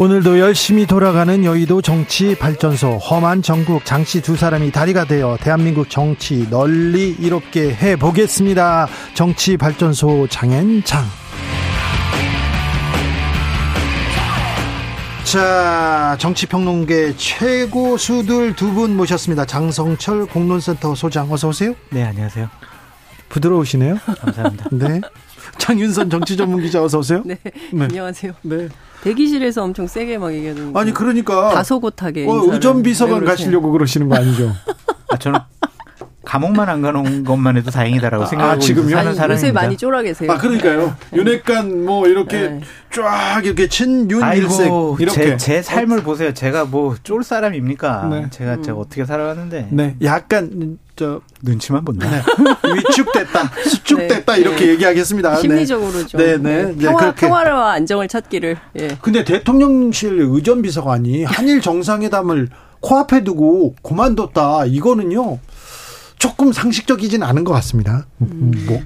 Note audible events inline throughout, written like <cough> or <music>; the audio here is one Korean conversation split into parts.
오늘도 열심히 돌아가는 여의도 정치 발전소 험한 정국 장씨 두 사람이 다리가 되어 대한민국 정치 널리 이롭게 해 보겠습니다. 정치 발전소 장앤장. 자, 정치평론계 최고 수들 두 분 모셨습니다. 장성철 공론센터 소장 어서 오세요. 네, 안녕하세요. 부드러우시네요. 감사합니다. 네. 장윤선 정치 전문 기자 어서 오세요. 네. 네. 안녕하세요. 네. 대기실에서 엄청 세게 막 얘기하는. 아니 그러니까 다소곳하게. 어, 의전 비서관 가시려고 그러시는 거 아니죠? 아, 저는 감옥만 안 가는 것만 해도 다행이다라고 아, 생각하고 지금요? 사는 사람입니다. 요새 많이 쫄아 계세요. 아 그러니까요. 윤핵관 뭐 이렇게 네. 쫙 이렇게 친윤일색 이렇게 제, 제 삶을 보세요. 제가 뭐 쫄 사람입니까? 네. 제가 음. 제가 어떻게 살아왔는데 네, 약간 저 눈치만 본다. 네. 위축됐다, 수축됐다 네. 이렇게 얘기하겠습니다. 네. 심리적으로 좀 네, 네, 네, 평화. 평화와 안정을 찾기를. 예. 근데 대통령실 의전 비서관이 한일 정상회담을 코앞에 두고 그만뒀다. 이거는요. 조금 상식적이진 않은 것 같습니다. 뭐,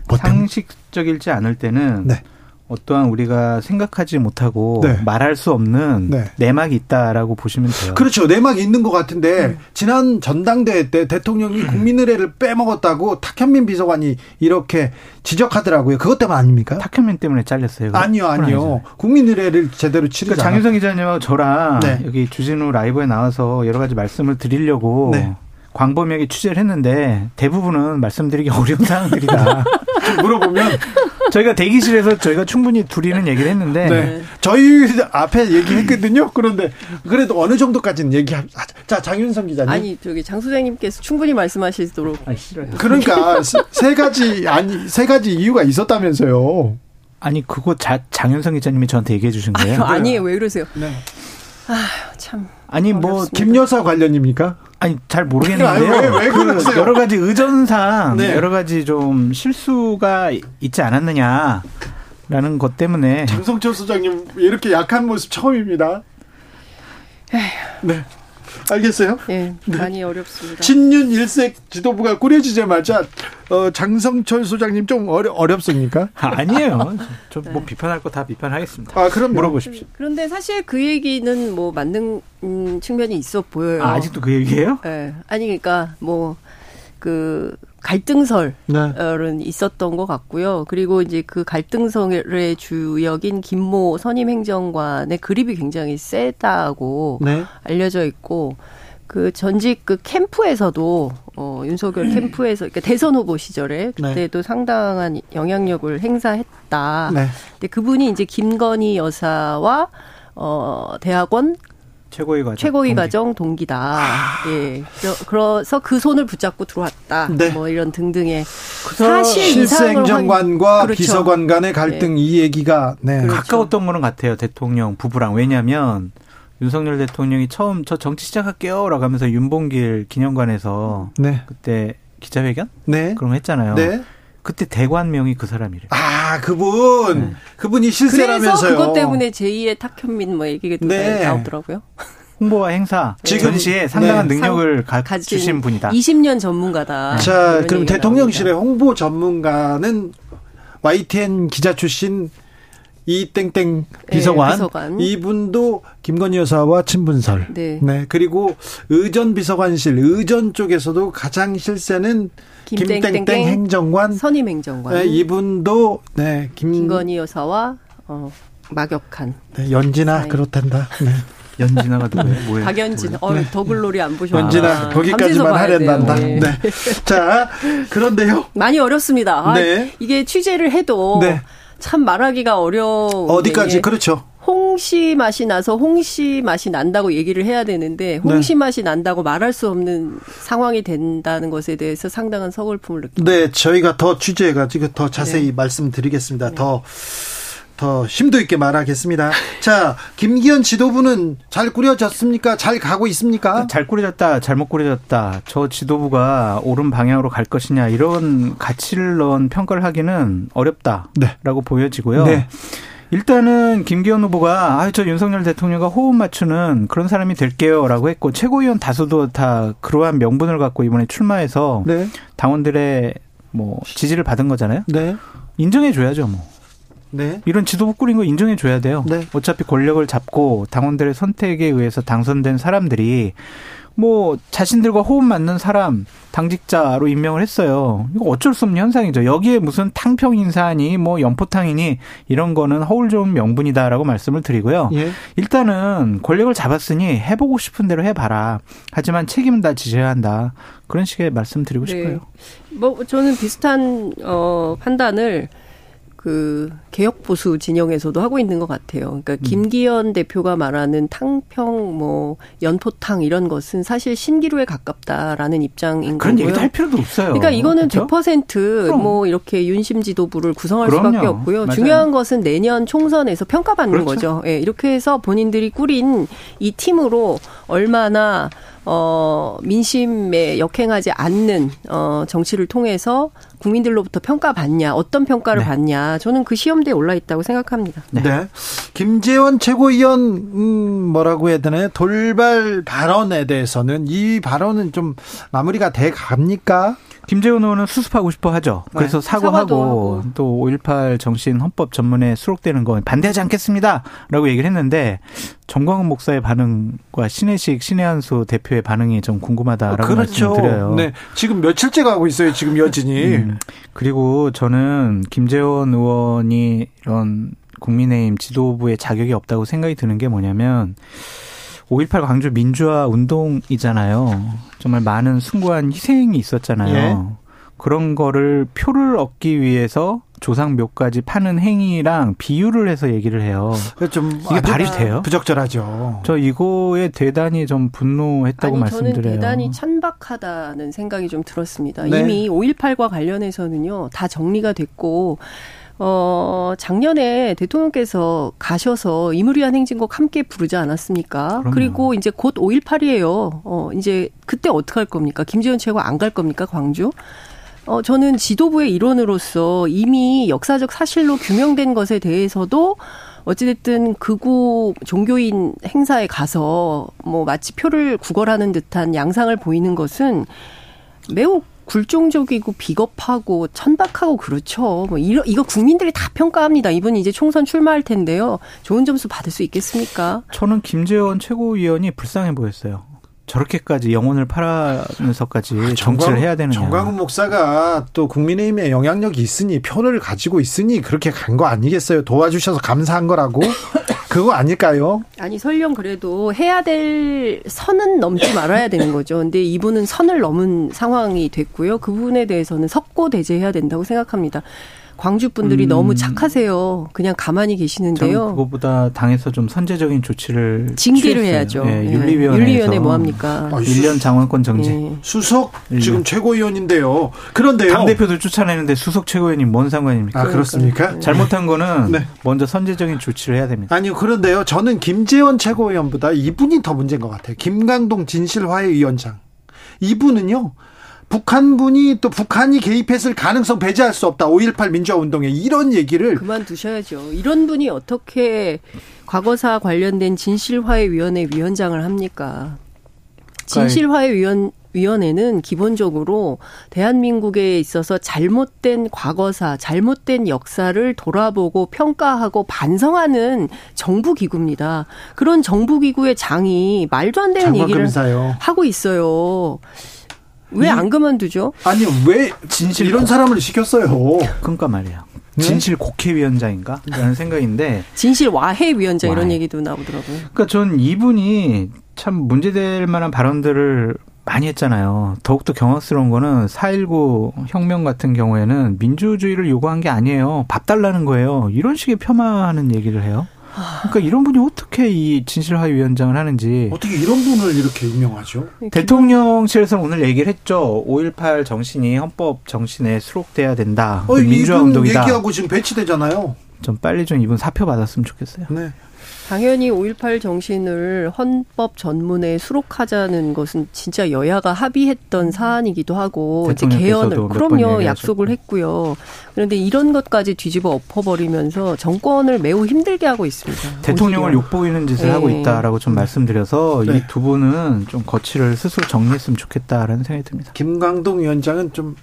뭐 때문에? 상식적일지 않을 때는 네. 어떠한 우리가 생각하지 못하고 네. 말할 수 없는 네. 내막이 있다라고 보시면 돼요. 그렇죠. 내막이 있는 것 같은데 음. 지난 전당대회 때 대통령이 음. 국민의례를 빼먹었다고 탁현민 비서관이 이렇게 지적하더라고요. 그것 때문 아닙니까? 탁현민 때문에 잘렸어요. 아니요, 아니요. 국민의례를 제대로 치르지 그러니까 장윤성 기자님하고 저랑 네. 여기 주진우 라이브에 나와서 여러 가지 말씀을 드리려고 네. 광범위하게 취재를 했는데 대부분은 말씀드리기 어려운 <laughs> 사항들이다. 물어보면 저희가 대기실에서 저희가 충분히 둘이는 얘기를 했는데 네. 저희 앞에 얘기했거든요. 그런데 그래도 어느 정도까지는 얘기하. 자 장윤성 기자님. 아니 저기 장 소장님께서 충분히 말씀하시도록. 아, 싫어요. 그러니까 세- 세 가지 아니 세 가지 이유가 있었다면서요. 아니 그거 자, 장윤성 기자님이 저한테 얘기해 주신 거예요? 아유, 아니에요. 왜 그러세요? 네. 참. 아니 뭐 어렵습니다. 김 여사 관련입니까? 아니 잘 모르겠는데요. 아니, 왜- 왜 그? 여러 가지 의전상 네. 여러 가지 좀 실수가 있지 않았느냐 라는 것 때문에 장성철 소장님 이렇게 약한 모습 처음입니다. 네. 알겠어요? 예, 많이 어렵습니다. 친윤 일색 지도부가 꾸려지자마자 어, 장성철 소장님 좀 어려, 어렵습니까? 아, 아니에요. <laughs> 저뭐 네. 비판할 거 다 비판하겠습니다. 아 그럼 물어보십시오. 그런데 사실 그 얘기는 뭐 맞는 음, 측면이 있어 보여요. 아, 아직도 그 얘기예요? 예. 아니 그러니까 뭐그 갈등설은 네. 있었던 것 같고요. 그리고 이제 그 갈등설의 주역인 김모 선임 행정관의 그립이 굉장히 세다고 네. 알려져 있고 그 전직 그 캠프에서도 어 윤석열 <clears throat> 캠프에서 그러니까 대선 후보 시절에 그때도 상당한 영향력을 행사했다. 네. 근데 그분이 이제 김건희 여사와 어 대학원 최고위 과정. 최고위 동기. 과정 동기다. 예. 그러- 그래서 그 손을 붙잡고 들어왔다. 네. 뭐 이런 등등의 사실 실세 이상을 행정관과 확- 그렇죠. 비서관 간의 갈등 이 얘기가 네. 그렇죠. 가까웠던 거는 같아요. 대통령 부부랑. 왜냐하면 윤석열 대통령이 처음 저 정치 시작할게요라고 하면서 윤봉길 기념관에서 네. 그때 기자회견 네. 그런 거 했잖아요. 네. 그때 대관명이 그 사람이래. 아, 그분. 네. 그분이 그래서 실세라면서요. 그것 때문에 제2의 탁현민 뭐 얘기가 또 네. 나오더라고요. 홍보와 행사 지금- 전시에 상당한 네. 능력을 가, 가진 주신 분이다. 20년 전문가다. 자, 이런 그럼 대통령실의 나옵니다. 홍보 전문가는 YTN 기자 출신 이 땡땡 비서관, 네, 비서관. 이분도 김건희 여사와 친분설. 네. 그리고 의전 비서관실 의전 쪽에서도 가장 실세는 김땡땡 김땡땡 행정관. 선임 행정관 네, 이분도 네, 김 김건희 여사와 어, 막역한 네, 연진아 사이. 그렇단다. 네. <laughs> 연진아가 누구예요? 뭐예요? 박연진. 어, 더글로리 안 보셨나? 연진아 거기까지만 하련단다. 네. 자, 그런데요. 많이 어렵습니다. 아, 네. 이게 취재를 해도 네. 참 말하기가 어려운 어디까지 게 그렇죠. 홍시 맛이 나서 홍시 맛이 난다고 얘기를 해야 되는데 홍시 맛이 난다고 말할 수 없는 상황이 된다는 것에 대해서 상당한 서글픔을 느낍니다. 네, 저희가 더 취재해가지고 더 자세히 네. 말씀드리겠습니다. 더 더 심도 있게 말하겠습니다. 자, 김기현 지도부는 잘 꾸려졌습니까? 잘 가고 있습니까? 잘 꾸려졌다, 잘못 꾸려졌다. 저 지도부가 옳은 방향으로 갈 것이냐 이런 가치를 넣은 평가를 하기는 어렵다라고 네. 보여지고요. 네. 일단은 김기현 후보가 아 저 윤석열 대통령과 호흡 맞추는 그런 사람이 될게요라고 했고 최고위원 다수도 다 그러한 명분을 갖고 이번에 출마해서 네. 당원들의 뭐 지지를 받은 거잖아요. 네. 인정해 줘야죠, 뭐. 네. 이런 지도부 꾸린 거 인정해 줘야 돼요. 네. 어차피 권력을 잡고 당원들의 선택에 의해서 당선된 사람들이 뭐 자신들과 호흡 맞는 사람 당직자로 임명을 했어요. 이거 어쩔 수 없는 현상이죠. 여기에 무슨 탕평 인사니 뭐 연포탕이니 이런 거는 허울 좋은 명분이다라고 말씀을 드리고요. 예. 일단은 권력을 잡았으니 해보고 싶은 대로 해봐라. 하지만 책임은 다 지져야 한다. 그런 식의 말씀드리고 네. 싶어요. 뭐 저는 비슷한 어 판단을 그 개혁 보수 진영에서도 하고 있는 것 같아요. 그러니까 음. 김기현 대표가 말하는 탕평 뭐 연포탕 이런 것은 사실 신기루에 가깝다라는 입장인 그런 거고요. 얘기도 할 필요도 없어요. 그러니까 이거는 그렇죠? 100%뭐 이렇게 윤심 지도부를 구성할 그럼요. 수밖에 없고요. 맞아요. 중요한 것은 내년 총선에서 평가받는 그렇죠. 거죠. 예, 네, 이렇게 해서 본인들이 꾸린 이 팀으로 얼마나 어, 민심에 역행하지 않는 어, 정치를 통해서 국민들로부터 평가받냐, 어떤 평가를 네. 받냐, 저는 그 시험대에 올라 있다고 생각합니다. 네. 네. 김재원 최고위원, 음, 뭐라고 해야 되나요? 돌발 발언에 대해서는 이 발언은 좀 마무리가 돼 갑니까? 김재원 의원은 수습하고 싶어 하죠. 네. 그래서 네. 사과하고 또 5.18 정신 헌법 전문에 수록되는 건 반대하지 않겠습니다. 라고 얘기를 했는데 정광훈 목사의 반응과 신혜식 신혜한수 대표의 반응이 좀 궁금하다라고 그렇죠. 말씀드려요. 네. 지금 며칠째 가고 있어요. 지금 여진이. 음. 그리고 저는 김재원 의원이 이런 국민의힘 지도부의 자격이 없다고 생각이 드는 게 뭐냐면 5.18 광주 민주화 운동이잖아요. 정말 많은 숭고한 희생이 있었잖아요. 예. 그런 거를 표를 얻기 위해서 조상 묘까지 파는 행위랑 비유를 해서 얘기를 해요. 좀 이게 말이 돼요? 부적절하죠. 저 이거에 대단히 좀 분노했다고 아니, 말씀드려요. 저는 대단히 천박하다는 생각이 좀 들었습니다. 네. 이미 5.18과 관련해서는요 다 정리가 됐고 어, 작년에 대통령께서 가셔서 이무리한 행진곡 함께 부르지 않았습니까? 그럼요. 그리고 이제 곧 5.18이에요. 어, 이제 그때 어떻게 할 겁니까? 김재현 최고 안 갈 겁니까? 광주? 어, 저는 지도부의 일원으로서 이미 역사적 사실로 규명된 것에 대해서도 어찌됐든 극우 종교인 행사에 가서 뭐 마치 표를 구걸하는 듯한 양상을 보이는 것은 매우 굴종적이고 비겁하고 천박하고 그렇죠. 뭐 이러, 이거 국민들이 다 평가합니다. 이분이 이제 총선 출마할 텐데요. 좋은 점수 받을 수 있겠습니까? 저는 김재원 최고위원이 불쌍해 보였어요. 저렇게까지 영혼을 팔아면서까지 아, 정치를 해야 되느냐. 정광훈 목사가 또 국민의힘에 영향력이 있으니 표를 가지고 있으니 그렇게 간 거 아니겠어요? 도와주셔서 감사한 거라고? <coughs> 그거 아닐까요? 아니 설령 그래도 해야 될 선은 넘지 말아야 되는 거죠. 근데 이분은 선을 넘은 상황이 됐고요. 그 부분에 대해서는 석고 대제해야 된다고 생각합니다. 광주 분들이 음. 너무 착하세요. 그냥 가만히 계시는데요. 그거보다 당에서 좀 선제적인 조치를 징계를 취했어요. 해야죠. 네, 윤리위원회 윤리위원회 뭐 합니까? 아, 1년 장관권 정지. 네. 수석 지금 최고위원인데요. 그런데요. 당 대표들 쫓아내는데 수석 최고위원이 뭔 상관입니까? 아 그렇습니까? 네. 잘못한 거는 네. 먼저 선제적인 조치를 해야 됩니다. 아니요. 그런데요. 저는 김재원 최고위원보다 이분이 더 문제인 것 같아요. 김강동 진실화해 위원장. 이분은요. 북한분이 또 북한이 개입했을 가능성 배제할 수 없다. 5.18 민주화 운동에 이런 얘기를 그만두셔야죠. 이런 분이 어떻게 과거사 관련된 진실화해위원회 위원장을 합니까? 진실화해위원 위원회는 기본적으로 대한민국에 있어서 잘못된 과거사, 잘못된 역사를 돌아보고 평가하고 반성하는 정부 기구입니다. 그런 정부 기구의 장이 말도 안 되는 얘기를 하고 있어요. 왜 안 그만두죠? 아니 왜 진실 이런 사람을 시켰어요? 그러니까 말이에요. 네? 진실 국회위원장인가? 라는 생각인데. 진실 와해위원장 와해. 이런 얘기도 나오더라고요. 그러니까 전 이분이 참 문제될 만한 발언들을 많이 했잖아요. 더욱더 경악스러운 거는 4.19 혁명 같은 경우에는 민주주의를 요구한 게 아니에요. 밥 달라는 거예요. 이런 식의 폄하하는 얘기를 해요. 그러니까 이런 분이 어떻게 이 진실화해 위원장을 하는지 어떻게 이런 분을 이렇게 임명하죠? 대통령실에서 오늘 얘기를 했죠. 5.18 정신이 헌법 정신에 수록돼야 된다. 어, 민주화 운동이다. 얘기하고 지금 배치되잖아요. 좀 빨리 좀 이분 사표 받았으면 좋겠어요. 네. 당연히 5.18 정신을 헌법 전문에 수록하자는 것은 진짜 여야가 합의했던 사안이기도 하고 이제 개헌을 그럼요 약속을 했고요. 그런데 이런 것까지 뒤집어 엎어버리면서 정권을 매우 힘들게 하고 있습니다. 대통령을. 욕보이는 짓을 네. 하고 있다라고 좀 말씀드려서 네. 이두 분은 좀 거취를 스스로 정리했으면 좋겠다라는 생각이 듭니다. 김광동 위원장은 좀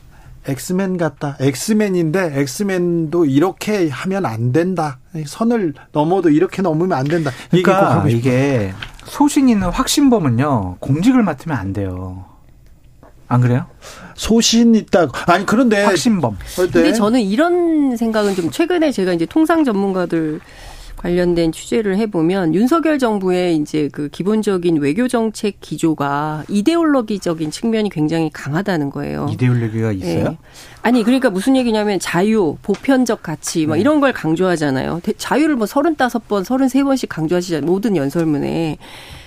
엑스맨 같다. 엑스맨인데 엑스맨도 이렇게 하면 안 된다. 선을 넘어도 이렇게 넘으면 안 된다. 그러니까 이게 소신 있는 확신범은요 공직을 맡으면 안 돼요. 안 그래요? 소신 있다. 아니 그런데 확신범. 근데 저는 이런 생각은 좀 최근에 제가 이제 통상 전문가들 관련된 취재를 해보면 윤석열 정부의 이제 그 기본적인 외교 정책 기조가 이데올로기적인 측면이 굉장히 강하다는 거예요. 이데올로기가 있어요? 네. 아니 그러니까 무슨 얘기냐면 자유, 보편적 가치 뭐 이런 걸 강조하잖아요. 자유를 뭐 서른다섯 번, 서른세 번씩 강조하시잖아요. 모든 연설문에.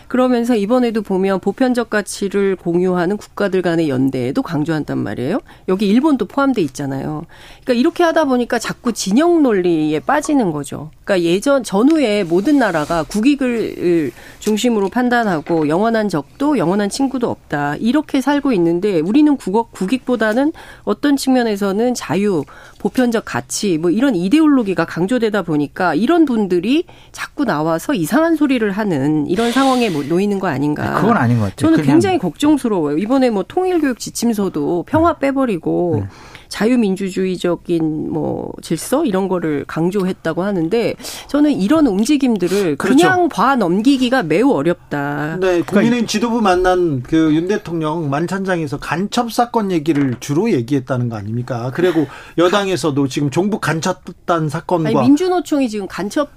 그러면서 이번에도 보면 보편적 가치를 공유하는 국가들 간의 연대에도 강조한단 말이에요. 여기 일본도 포함돼 있잖아요. 그러니까 이렇게 하다 보니까 자꾸 진영 논리에 빠지는 거죠. 그러니까 예전 전후에 모든 나라가 국익을 중심으로 판단하고 영원한 적도 영원한 친구도 없다. 이렇게 살고 있는데 우리는 국어 국익보다는 어떤 측면에서는 자유, 보편적 가치 뭐 이런 이데올로기가 강조되다 보니까 이런 분들이 자꾸 나와서 이상한 소리를 하는 이런 상황에 뭐 놓이는 거 아닌가. 그건 아닌 것 같아요. 저는 굉장히 걱정스러워요. 이번에 뭐 통일교육 지침서도 평화 빼버리고 네. 자유민주주의적인 뭐 질서 이런 거를 강조했다고 하는데 저는 이런 움직임들을 그렇죠. 그냥 봐 넘기기가 매우 어렵다. 네, 국민의힘 지도부 만난 그 윤 대통령 만찬장에서 간첩 사건 얘기를 주로 얘기했다는 거 아닙니까? 그리고 여당에서도 지금 종북 간첩단 사건과 아니, 민주노총이 지금 간첩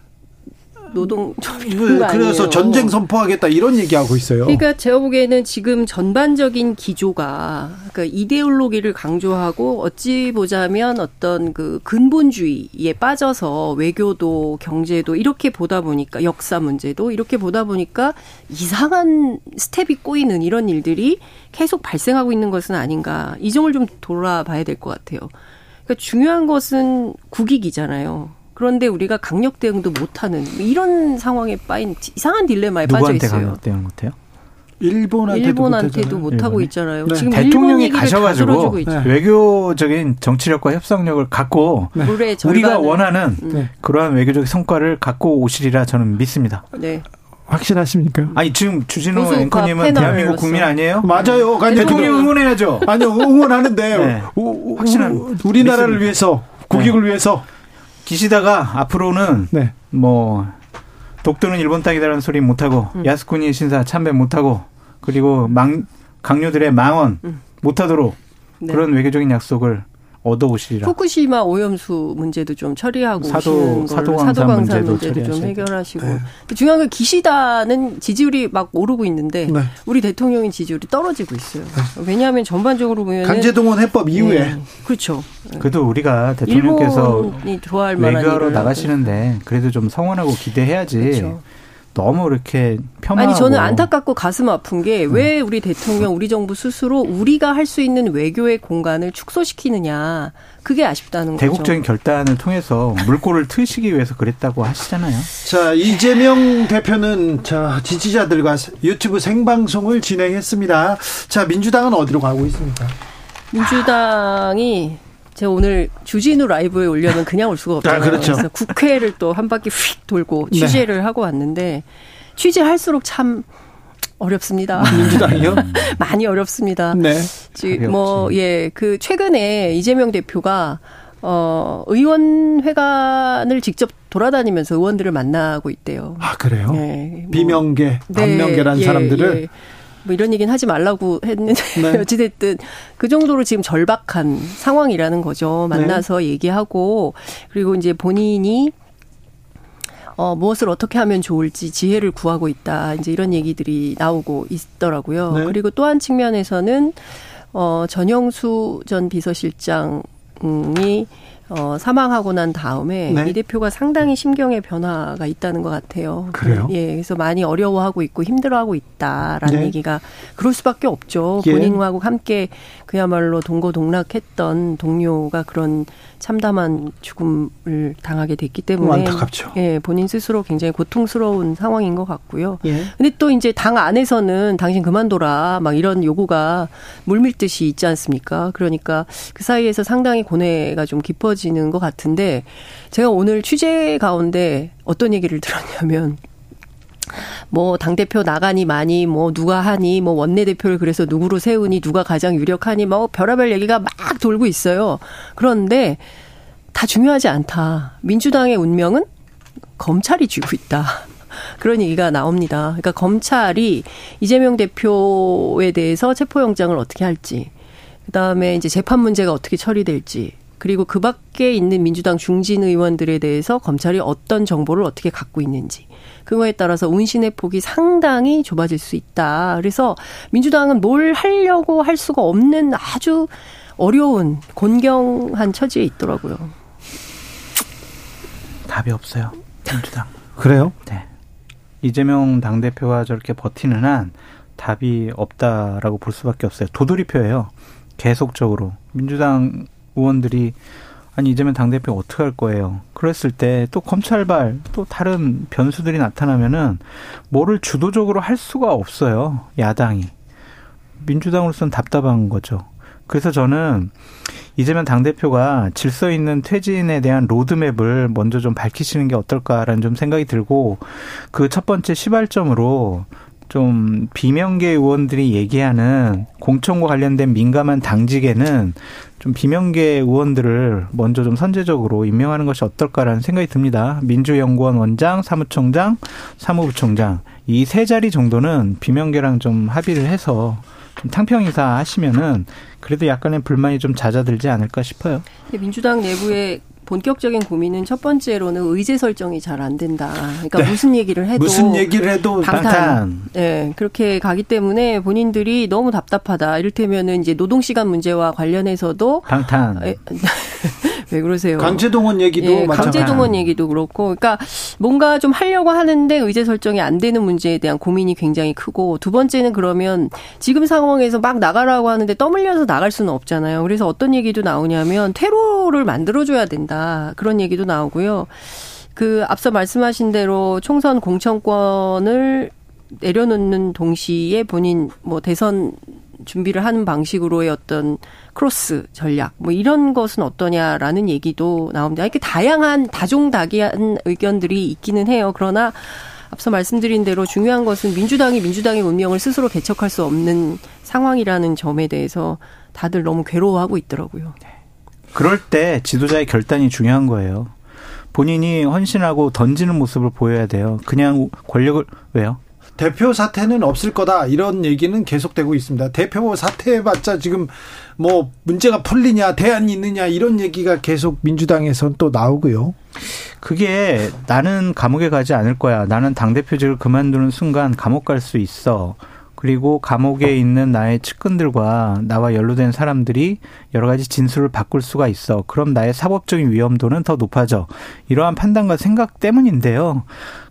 노동 <laughs> 네, 그래서 전쟁 선포하겠다 이런 얘기하고 있어요. 그러니까 제가 보기에는 지금 전반적인 기조가 그러니까 이데올로기를 강조하고 어찌 보자면 어떤 그 근본주의에 빠져서 외교도 경제도 이렇게 보다 보니까 역사 문제도 이렇게 보다 보니까 이상한 스텝이 꼬이는 이런 일들이 계속 발생하고 있는 것은 아닌가 이 점을 좀 돌아봐야 될 것 같아요. 그러니까 중요한 것은 국익이잖아요. 그런데 우리가 강력 대응도 못하는 이런 상황에 빠인 이상한 딜레마에 빠져 있어요. 강력 대응 못해요? 일본한테도, 일본한테도 못하고 있잖아요. 네. 지금 대통령이 가셔가지고 네. 외교적인 정치력과 협상력을 갖고 네. 우리가 원하는 음. 그러한 외교적 성과를 갖고 오시리라 저는 믿습니다. 네. 확실하십니까? 아니 지금 주진우 앵커님은 대한민국 국민 아니에요? 맞아요. 대통령 응원해야죠. 아니요 응원하는데 네. 확실한 우리나라를 믿습니다. 위해서 국익을 네. 위해서 기시다가 앞으로는 네. 뭐 독도는 일본 땅이다라는 소리 못 하고 음. 야스쿠니 신사 참배 못 하고 그리고 망 강요들의 망언 음. 못 하도록 네. 그런 외교적인 약속을 얻어오시리라. 후쿠시마 오염수 문제도 좀 처리하고 사도 사도광산, 사도광산 문제도, 좀 해결하시고 네. 중요한 건 기시다는 지지율이 막 오르고 있는데 네. 우리 대통령의 지지율이 떨어지고 있어요. 네. 왜냐하면 전반적으로 보면 강제동원 해법 이후에 네. 그렇죠. 그래도 우리가 대통령께서 외교하러 나가시는데 그래도 좀 성원하고 기대해야지. 그렇죠. 너무 이렇게 폄하하고 아니 저는 안타깝고 가슴 아픈 게왜 음. 우리 대통령 우리 정부 스스로 우리가 할 수 있는 외교의 공간을 축소시키느냐 그게 아쉽다는 거죠. 대국적인 결단을 통해서 물꼬를 트시기 위해서 그랬다고 하시잖아요. 자 이재명 대표는 자 지지자들과 유튜브 생방송을 진행했습니다. 자 민주당은 어디로 가고 있습니까? 민주당이 제가 오늘 주진우 라이브에 올려면 그냥 올 수가 아, 없잖아요. 아, 그렇죠. 그래서 국회를 또 한 바퀴 휙 돌고 네. 취재를 네. 하고 왔는데 취재할수록 참 어렵습니다. 민주당이요? <laughs> 많이 어렵습니다. 네. 지금 뭐, 예, 그 최근에 이재명 대표가 어, 의원회관을 직접 돌아다니면서 의원들을 만나고 있대요. 아, 그래요? 네. 뭐, 비명계, 반명계란 네, 사람들을. 예. 뭐 이런 얘기는 하지 말라고 했는데 네. <laughs> 어찌됐든 그 정도로 지금 절박한 상황이라는 거죠. 만나서 네. 얘기하고 그리고 이제 본인이 어, 무엇을 어떻게 하면 좋을지 지혜를 구하고 있다. 이제 이런 얘기들이 나오고 있더라고요. 네. 그리고 또 한 측면에서는 어, 전영수 전 비서실장이 어, 사망하고 난 다음에 네. 이 대표가 상당히 심경의 변화가 있다는 것 같아요. 그래요? 예, 그래서 많이 어려워하고 있고 힘들어하고 있다라는 네. 얘기가 그럴 수밖에 없죠. 예. 본인하고 함께 그야말로 동고동락했던 동료가 그런 참담한 죽음을 당하게 됐기 때문에 안타깝죠. 예, 본인 스스로 굉장히 고통스러운 상황인 것 같고요. 예. 근데 또 이제 당 안에서는 당신 그만둬라 막 이런 요구가 물밀듯이 있지 않습니까? 그러니까 그 사이에서 상당히 고뇌가 좀 깊어 지는 것 같은데 제가 오늘 취재 가운데 어떤 얘기를 들었냐면 뭐 당대표 나가니 많이 뭐 누가 하니 뭐 원내대표를 그래서 누구로 세우니 누가 가장 유력하니 뭐 별의별 얘기가 막 돌고 있어요. 그런데 다 중요하지 않다. 민주당의 운명은 검찰이 쥐고 있다. <laughs> 그런 얘기가 나옵니다. 그러니까 검찰이 이재명 대표에 대해서 체포영장을 어떻게 할지, 그 다음에 이제 재판 문제가 어떻게 처리될지, 그리고 그 밖에 있는 민주당 중진 의원들에 대해서 검찰이 어떤 정보를 어떻게 갖고 있는지, 그거에 따라서 운신의 폭이 상당히 좁아질 수 있다. 그래서 민주당은 뭘 하려고 할 수가 없는 아주 어려운 곤경한 처지에 있더라고요. 답이 없어요. 민주당. <laughs> 그래요? 네. 이재명 당대표가 저렇게 버티는 한 답이 없다라고 볼 수밖에 없어요. 도돌이표예요. 계속적으로. 민주당 의원들이 아니 이재명 당대표 어떻게 할 거예요? 그랬을 때 또 검찰발 또 다른 변수들이 나타나면은 뭐를 주도적으로 할 수가 없어요. 야당이. 민주당으로서는 답답한 거죠. 그래서 저는 이재명 당대표가 질서 있는 퇴진에 대한 로드맵을 먼저 좀 밝히시는 게 어떨까라는 좀 생각이 들고 그 첫 번째 시발점으로 좀 비명계 의원들이 얘기하는 공천과 관련된 민감한 당직에는 좀 비명계 의원들을 먼저 좀 선제적으로 임명하는 것이 어떨까라는 생각이 듭니다. 민주연구원 원장, 사무총장, 사무부총장 이 세 자리 정도는 비명계랑 좀 합의를 해서 좀 탕평 인사 하시면은 그래도 약간의 불만이 좀 잦아들지 않을까 싶어요. 민주당 내부에 본격적인 고민은 첫 번째로는 의제 설정이 잘 안 된다. 그러니까 네. 무슨 얘기를 해도 무슨 얘기를 해도 방탄. 방탄. 네, 그렇게 가기 때문에 본인들이 너무 답답하다. 이를테면은 이제 노동 시간 문제와 관련해서도 방탄. <laughs> 왜 그러세요? 강제동원 얘기도 예, 강제동원 얘기도 그렇고, 그러니까 뭔가 좀 하려고 하는데 의제 설정이 안 되는 문제에 대한 고민이 굉장히 크고 두 번째는 그러면 지금 상황에서 막 나가라고 하는데 떠밀려서 나갈 수는 없잖아요. 그래서 어떤 얘기도 나오냐면 테러를 만들어줘야 된다 그런 얘기도 나오고요. 그 앞서 말씀하신 대로 총선 공천권을 내려놓는 동시에 본인 뭐 대선 준비를 하는 방식으로의 어떤 크로스 전략 뭐 이런 것은 어떠냐라는 얘기도 나옵니다. 이렇게 다양한 다종다기한 의견들이 있기는 해요. 그러나 앞서 말씀드린 대로 중요한 것은 민주당이 민주당의 운명을 스스로 개척할 수 없는 상황이라는 점에 대해서 다들 너무 괴로워하고 있더라고요. 네. 그럴 때 지도자의 결단이 중요한 거예요. 본인이 헌신하고 던지는 모습을 보여야 돼요. 그냥 권력을 왜요? 대표 사퇴는 없을 거다 이런 얘기는 계속되고 있습니다. 대표 사퇴해봤자 지금 뭐 문제가 풀리냐 대안이 있느냐 이런 얘기가 계속 민주당에선 또 나오고요. 그게 나는 감옥에 가지 않을 거야. 나는 당 대표직을 그만두는 순간 감옥 갈 수 있어. 그리고 감옥에 있는 나의 측근들과 나와 연루된 사람들이 여러 가지 진술을 바꿀 수가 있어. 그럼 나의 사법적인 위험도는 더 높아져. 이러한 판단과 생각 때문인데요.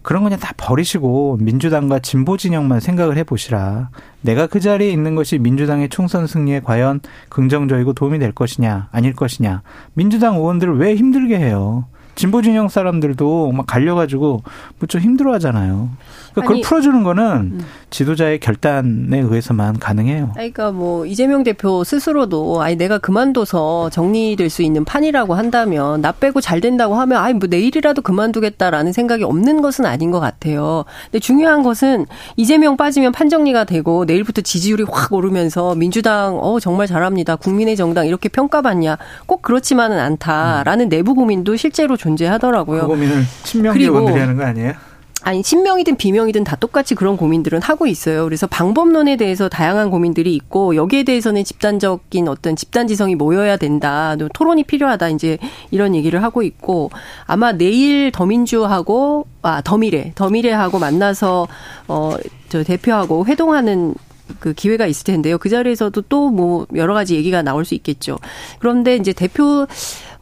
그런 거 그냥 다 버리시고 민주당과 진보 진영만 생각을 해보시라. 내가 그 자리에 있는 것이 민주당의 총선 승리에 과연 긍정적이고 도움이 될 것이냐, 아닐 것이냐. 민주당 의원들을 왜 힘들게 해요? 진보 진영 사람들도 막 갈려가지고 무척 힘들어하잖아요. 그러니까 그걸 풀어주는 거는 음. 지도자의 결단에 의해서만 가능해요. 그러니까 뭐 이재명 대표 스스로도 아니 내가 그만둬서 정리될 수 있는 판이라고 한다면 나 빼고 잘 된다고 하면 아니 뭐 내일이라도 그만두겠다라는 생각이 없는 것은 아닌 것 같아요. 근데 중요한 것은 이재명 빠지면 판 정리가 되고 내일부터 지지율이 확 오르면서 민주당 어 정말 잘합니다. 국민의 정당 이렇게 평가받냐 꼭 그렇지만은 않다라는 음. 내부 고민도 실제로 존재하더라고요. 그 고민을 친명계 의원들이 하는 거 아니에요? 아니 친명이든 비명이든 다 똑같이 그런 고민들은 하고 있어요. 그래서 방법론에 대해서 다양한 고민들이 있고 여기에 대해서는 집단적인 어떤 집단 지성이 모여야 된다. 토론이 필요하다. 이제 이런 얘기를 하고 있고 아마 내일 더민주하고 아 더미래 더미래하고 만나서 어저 대표하고 회동하는 그 기회가 있을 텐데요. 그 자리에서도 또 뭐 여러 가지 얘기가 나올 수 있겠죠. 그런데 이제 대표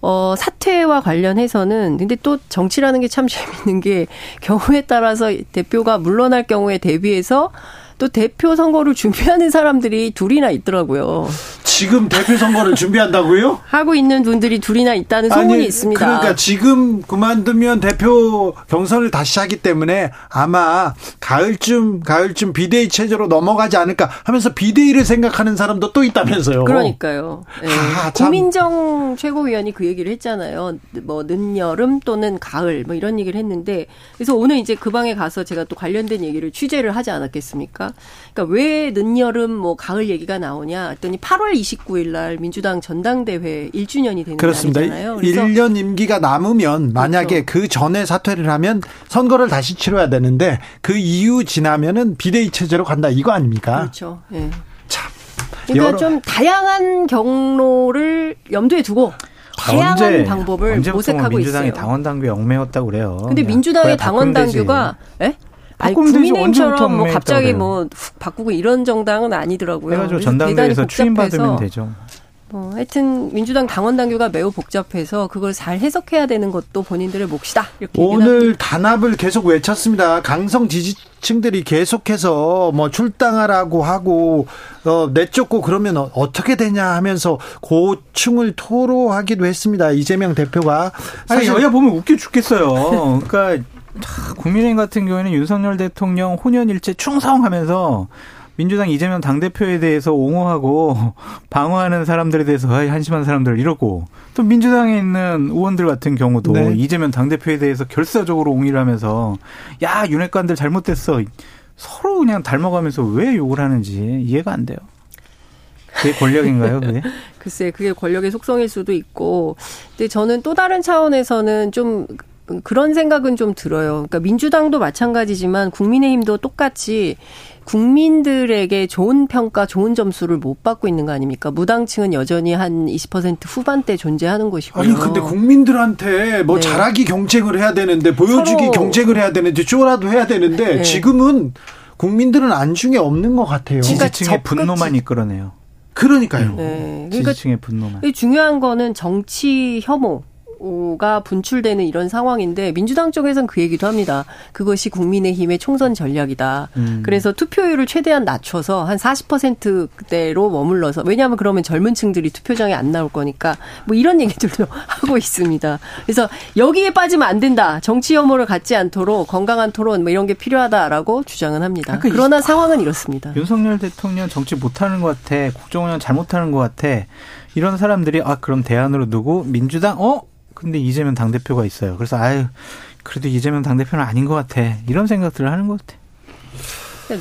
어, 사퇴와 관련해서는 근데 또 정치라는 게 참 <laughs> 재밌는 게 경우에 따라서 대표가 물러날 경우에 대비해서 또 대표 선거를 준비하는 사람들이 둘이나 있더라고요. 지금 대표 선거를 준비한다고요? <laughs> 하고 있는 분들이 둘이나 있다는 소문이 아니, 있습니다. 그러니까 지금 그만두면 대표 경선을 다시 하기 때문에 아마 가을쯤 가을쯤 비대위 체제로 넘어가지 않을까 하면서 비대위를 생각하는 사람도 또 있다면서요. 그러니까요. 네. 아, 고민정 최고위원이 그 얘기를 했잖아요. 뭐 늦여름 또는 가을 뭐 이런 얘기를 했는데 그래서 오늘 이제 그 방에 가서 제가 또 관련된 얘기를 취재를 하지 않았겠습니까? 그러니까 왜 늦여름 뭐 가을 얘기가 나오냐 했더니 8월 29일 날 민주당 전당대회 1주년이 되는 그렇습니다. 날이잖아요. 1년 임기가 남으면 만약에 그렇죠. 그 전에 사퇴를 하면 선거를 다시 치러야 되는데 그 이후 지나면은 비대위 체제로 간다 이거 아닙니까? 그렇죠. 예. 참. 그러니까. 좀 다양한 경로를 염두에 두고 다양한 언제, 방법을 모색하고 민주당이 있어요. 당원 당규 얽매였다고 그래요. 근데 민주당의 당원 당규가 예? 아니, 국민의힘처럼 뭐 갑자기 뭐 훅 바꾸고 이런 정당은 아니더라고요. 그래가지고 전당대회에서 추임받으면 되죠. 뭐 하여튼 민주당 당원 당규가 매우 복잡해서 그걸 잘 해석해야 되는 것도 본인들의 몫이다. 이렇게 오늘 단합을 계속 외쳤습니다. 강성 지지층들이 계속해서 뭐 출당하라고 하고 어, 내쫓고 그러면 어떻게 되냐 하면서 고충을 토로하기도 했습니다. 이재명 대표가 사실 아니, 여야 보면 웃겨 죽겠어요. 그러니까 국민의힘 같은 경우에는 윤석열 대통령 혼연일체 충성하면서 민주당 이재명 당대표에 대해서 옹호하고 <laughs> 방어하는 사람들에 대해서 한심한 사람들 이러고 또 민주당에 있는 의원들 같은 경우도 네. 이재명 당대표에 대해서 결사적으로 옹의를 하면서 야 윤핵관들 잘못됐어 서로 그냥 닮아가면서 왜 욕을 하는지 이해가 안 돼요. 그게 권력인가요, 그게? <laughs> 글쎄, 그게 권력의 속성일 수도 있고. 근데 저는 또 다른 차원에서는 좀 그런 생각은 좀 들어요. 그러니까 민주당도 마찬가지지만 국민의힘도 똑같이 국민들에게 좋은 평가, 좋은 점수를 못 받고 있는 거 아닙니까? 무당층은 여전히 한 20% 후반대 존재하는 것이고요. 아니 근데 국민들한테 뭐 네. 잘하기 경쟁을 해야 되는데 보여주기 경쟁을 해야 되는데 쇼라도 해야 되는데 네. 지금은 국민들은 안중에 없는 것 같아요. 지지층의 분노만 이끌어내요. 그러니까요. 네. 그러니까 지지층의 분노만. 중요한 거는 정치 혐오. 가 분출되는 이런 상황인데 민주당 쪽에서는 그 얘기도 합니다. 그것이 국민의힘의 총선 전략이다. 음. 그래서 투표율을 최대한 낮춰서 한 40%대로 머물러서 왜냐하면 그러면 젊은 층들이 투표장에 안 나올 거니까 뭐 이런 얘기들도 <laughs> 하고 있습니다. 그래서 여기에 빠지면 안 된다. 정치 혐오를 갖지 않도록 건강한 토론 뭐 이런 게 필요하다라고 주장은 합니다. 그러니까 그러나 상황은 이렇습니다. 윤석열 대통령 정치 못하는 것 같아. 국정운영 잘못하는 것 같아. 이런 사람들이 아 그럼 대안으로 두고 민주당 어 근데 이재명 당대표가 있어요. 그래서 아유, 그래도 이재명 당대표는 아닌 것 같아. 이런 생각들을 하는 것 같아.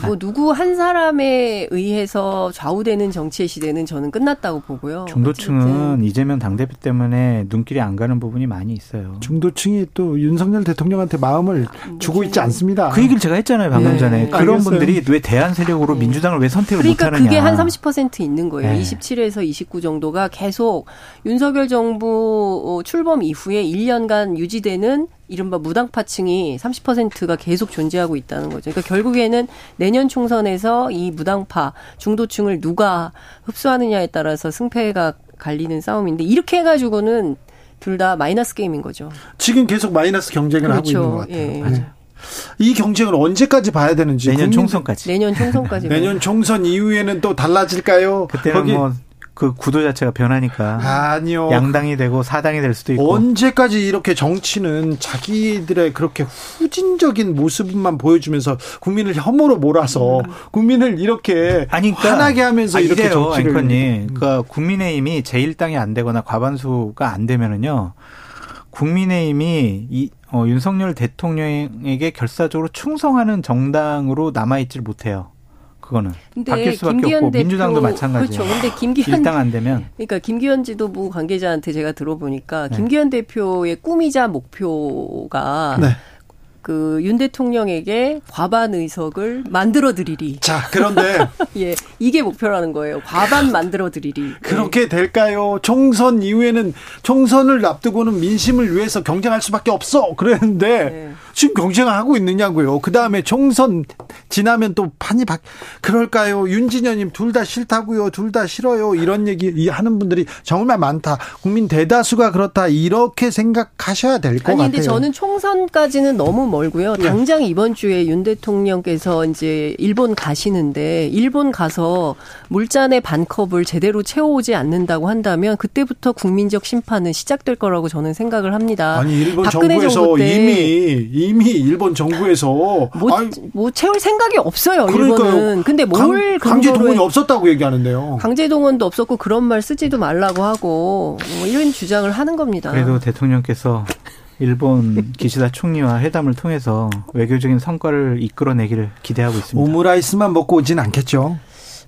뭐 누구 한 사람에 의해서 좌우되는 정치의 시대는 저는 끝났다고 보고요. 중도층은 이재명 당대표 때문에 눈길이 안 가는 부분이 많이 있어요. 중도층이 또 윤석열 대통령한테 마음을 아, 주고 있지 않습니다. 그 얘기를 제가 했잖아요 방금 네. 전에. 그런 알겠어요. 분들이 왜 대한 세력으로 네. 민주당을 왜 선택을 그러니까 못하느냐. 그게 한 30% 있는 거예요. 네. 27에서 29 정도가 계속 윤석열 정부 출범 이후에 1년간 유지되는 이른바 무당파층이 30%가 계속 존재하고 있다는 거죠. 그러니까 결국에는 내년 총선에서 이 무당파 중도층을 누가 흡수하느냐에 따라서 승패가 갈리는 싸움인데 이렇게 해가지고는 둘 다 마이너스 게임인 거죠. 지금 계속 마이너스 경쟁을 그렇죠. 하고 있는 것 같아요. 예. 네. 이 경쟁을 언제까지 봐야 되는지 내년 총선까지. 내년 총선까지. 내년 총선 이후에는 또 달라질까요? 그때는 뭐 그 구도 자체가 변하니까 아니요. 양당이 되고 사당이 될 수도 있고 언제까지 이렇게 정치는 자기들의 그렇게 후진적인 모습만 보여주면서 국민을 혐오로 몰아서 음. 국민을 이렇게 아니, 그러니까, 화나게 하면서 아, 이렇게 이래요, 정치를 앵커님. 그러니까 국민의힘이 제1당이 안 되거나 과반수가 안 되면은요 국민의힘이 이 어, 윤석열 대통령에게 결사적으로 충성하는 정당으로 남아있질 못해요. 그거는 바뀔 수밖에 없고 민주당도 마찬가지예요. 그렇죠. 근데 김기현 일당 안 되면 그러니까 김기현 지도부 관계자한테 제가 들어보니까 네. 김기현 대표의 꿈이자 목표가 네. 그윤 대통령에게 과반 의석을 만들어 드리리. 자, 그런데 <laughs> 예. 이게 목표라는 거예요. 과반 만들어 드리리. 그렇게 될까요? 총선 이후에는 총선을 앞두고는 민심을 위해서 경쟁할 수밖에 없어. 그랬는데 네. 지금 경쟁하고 있느냐고요. 그 다음에 총선 지나면 또 판이 바 그럴까요? 윤진현님 둘 다 싫다고요. 둘 다 싫어요. 이런 얘기 하는 분들이 정말 많다. 국민 대다수가 그렇다. 이렇게 생각하셔야 될 것 같아요. 아니 근데 저는 총선까지는 너무 멀고요. 네. 당장 이번 주에 윤 대통령께서 이제 일본 가시는데 일본 가서 물잔의 반컵을 제대로 채워오지 않는다고 한다면 그때부터 국민적 심판은 시작될 거라고 저는 생각을 합니다. 아니 일본 정부에서 정부 이미 이미 일본 정부에서 뭐, 뭐 채울 생각이 없어요. 그러니까요. 일본은. 근데 뭘 강, 제 동원이 없었다고 얘기하는데요. 강제 동원도 없었고 그런 말 쓰지도 말라고 하고 뭐 이런 주장을 하는 겁니다. 그래도 대통령께서 일본 기시다 총리와 회담을 통해서 외교적인 성과를 이끌어내기를 기대하고 있습니다. 오므라이스만 먹고 오진 않겠죠.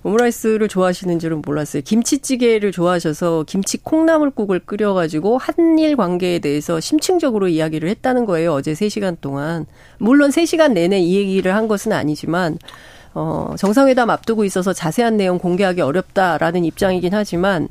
오므라이스를 좋아하시는 줄은 몰랐어요. 김치찌개를 좋아하셔서 김치 콩나물국을 끓여가지고 한일 관계에 대해서 심층적으로 이야기를 했다는 거예요. 어제 3시간 동안. 물론 3시간 내내 이 얘기를 한 것은 아니지만, 어, 정상회담 앞두고 있어서 자세한 내용 공개하기 어렵다라는 입장이긴 하지만,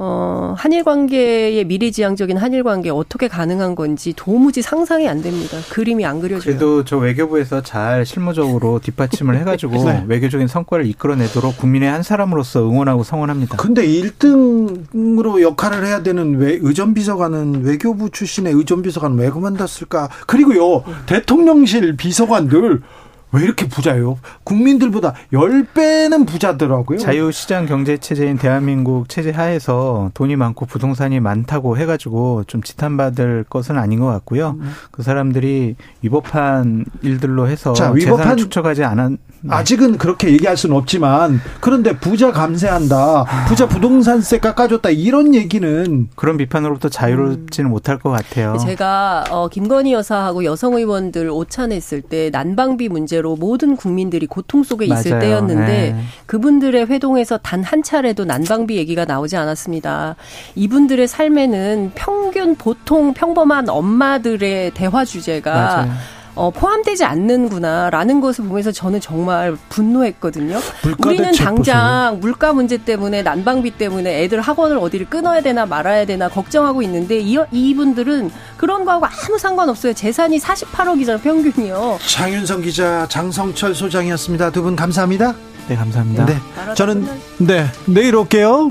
어, 한일 관계의 미래지향적인 한일 관계 어떻게 가능한 건지 도무지 상상이 안 됩니다. 그림이 안 그려져요. 그래도 저 외교부에서 잘 실무적으로 뒷받침을 <laughs> 해가지고 네. 외교적인 성과를 이끌어내도록 국민의 한 사람으로서 응원하고 성원합니다. 근데 1등으로 역할을 해야 되는 외, 의전비서관은 외교부 출신의 의전비서관 왜 그만뒀을까? 그리고요, 대통령실 비서관들 왜 이렇게 부자예요? 국민들보다 10배는 부자더라고요. 자유시장 경제체제인 대한민국 체제 하에서 돈이 많고 부동산이 많다고 해가지고 좀 지탄받을 것은 아닌 것 같고요. 음. 그 사람들이 위법한 일들로 해서 자, 위법한 축적하지 않았. 네. 아직은 그렇게 얘기할 수는 없지만 그런데 부자 감세한다, 부자 부동산세 깎아줬다 이런 얘기는 그런 비판으로부터 자유롭지는 음. 못할 것 같아요. 제가 어, 김건희 여사하고 여성 의원들 오찬했을 때 난방비 문제 문제로 모든 국민들이 고통 속에 있을 맞아요. 때였는데 네. 그분들의 회동에서 단 한 차례도 난방비 얘기가 나오지 않았습니다. 이분들의 삶에는 평균 보통 평범한 엄마들의 대화 주제가 맞아요. 어, 포함되지 않는구나라는 것을 보면서 저는 정말 분노했거든요. 우리는 당장 보세요. 물가 문제 때문에 난방비 때문에 애들 학원을 어디를 끊어야 되나 말아야 되나 걱정하고 있는데 이, 이분들은 그런 거하고 아무 상관없어요. 재산이 48억이잖아요, 평균이요. 장윤성 기자, 장성철 소장이었습니다. 두 분 감사합니다. 네, 감사합니다. 네. 저는 네, 내일 올게요.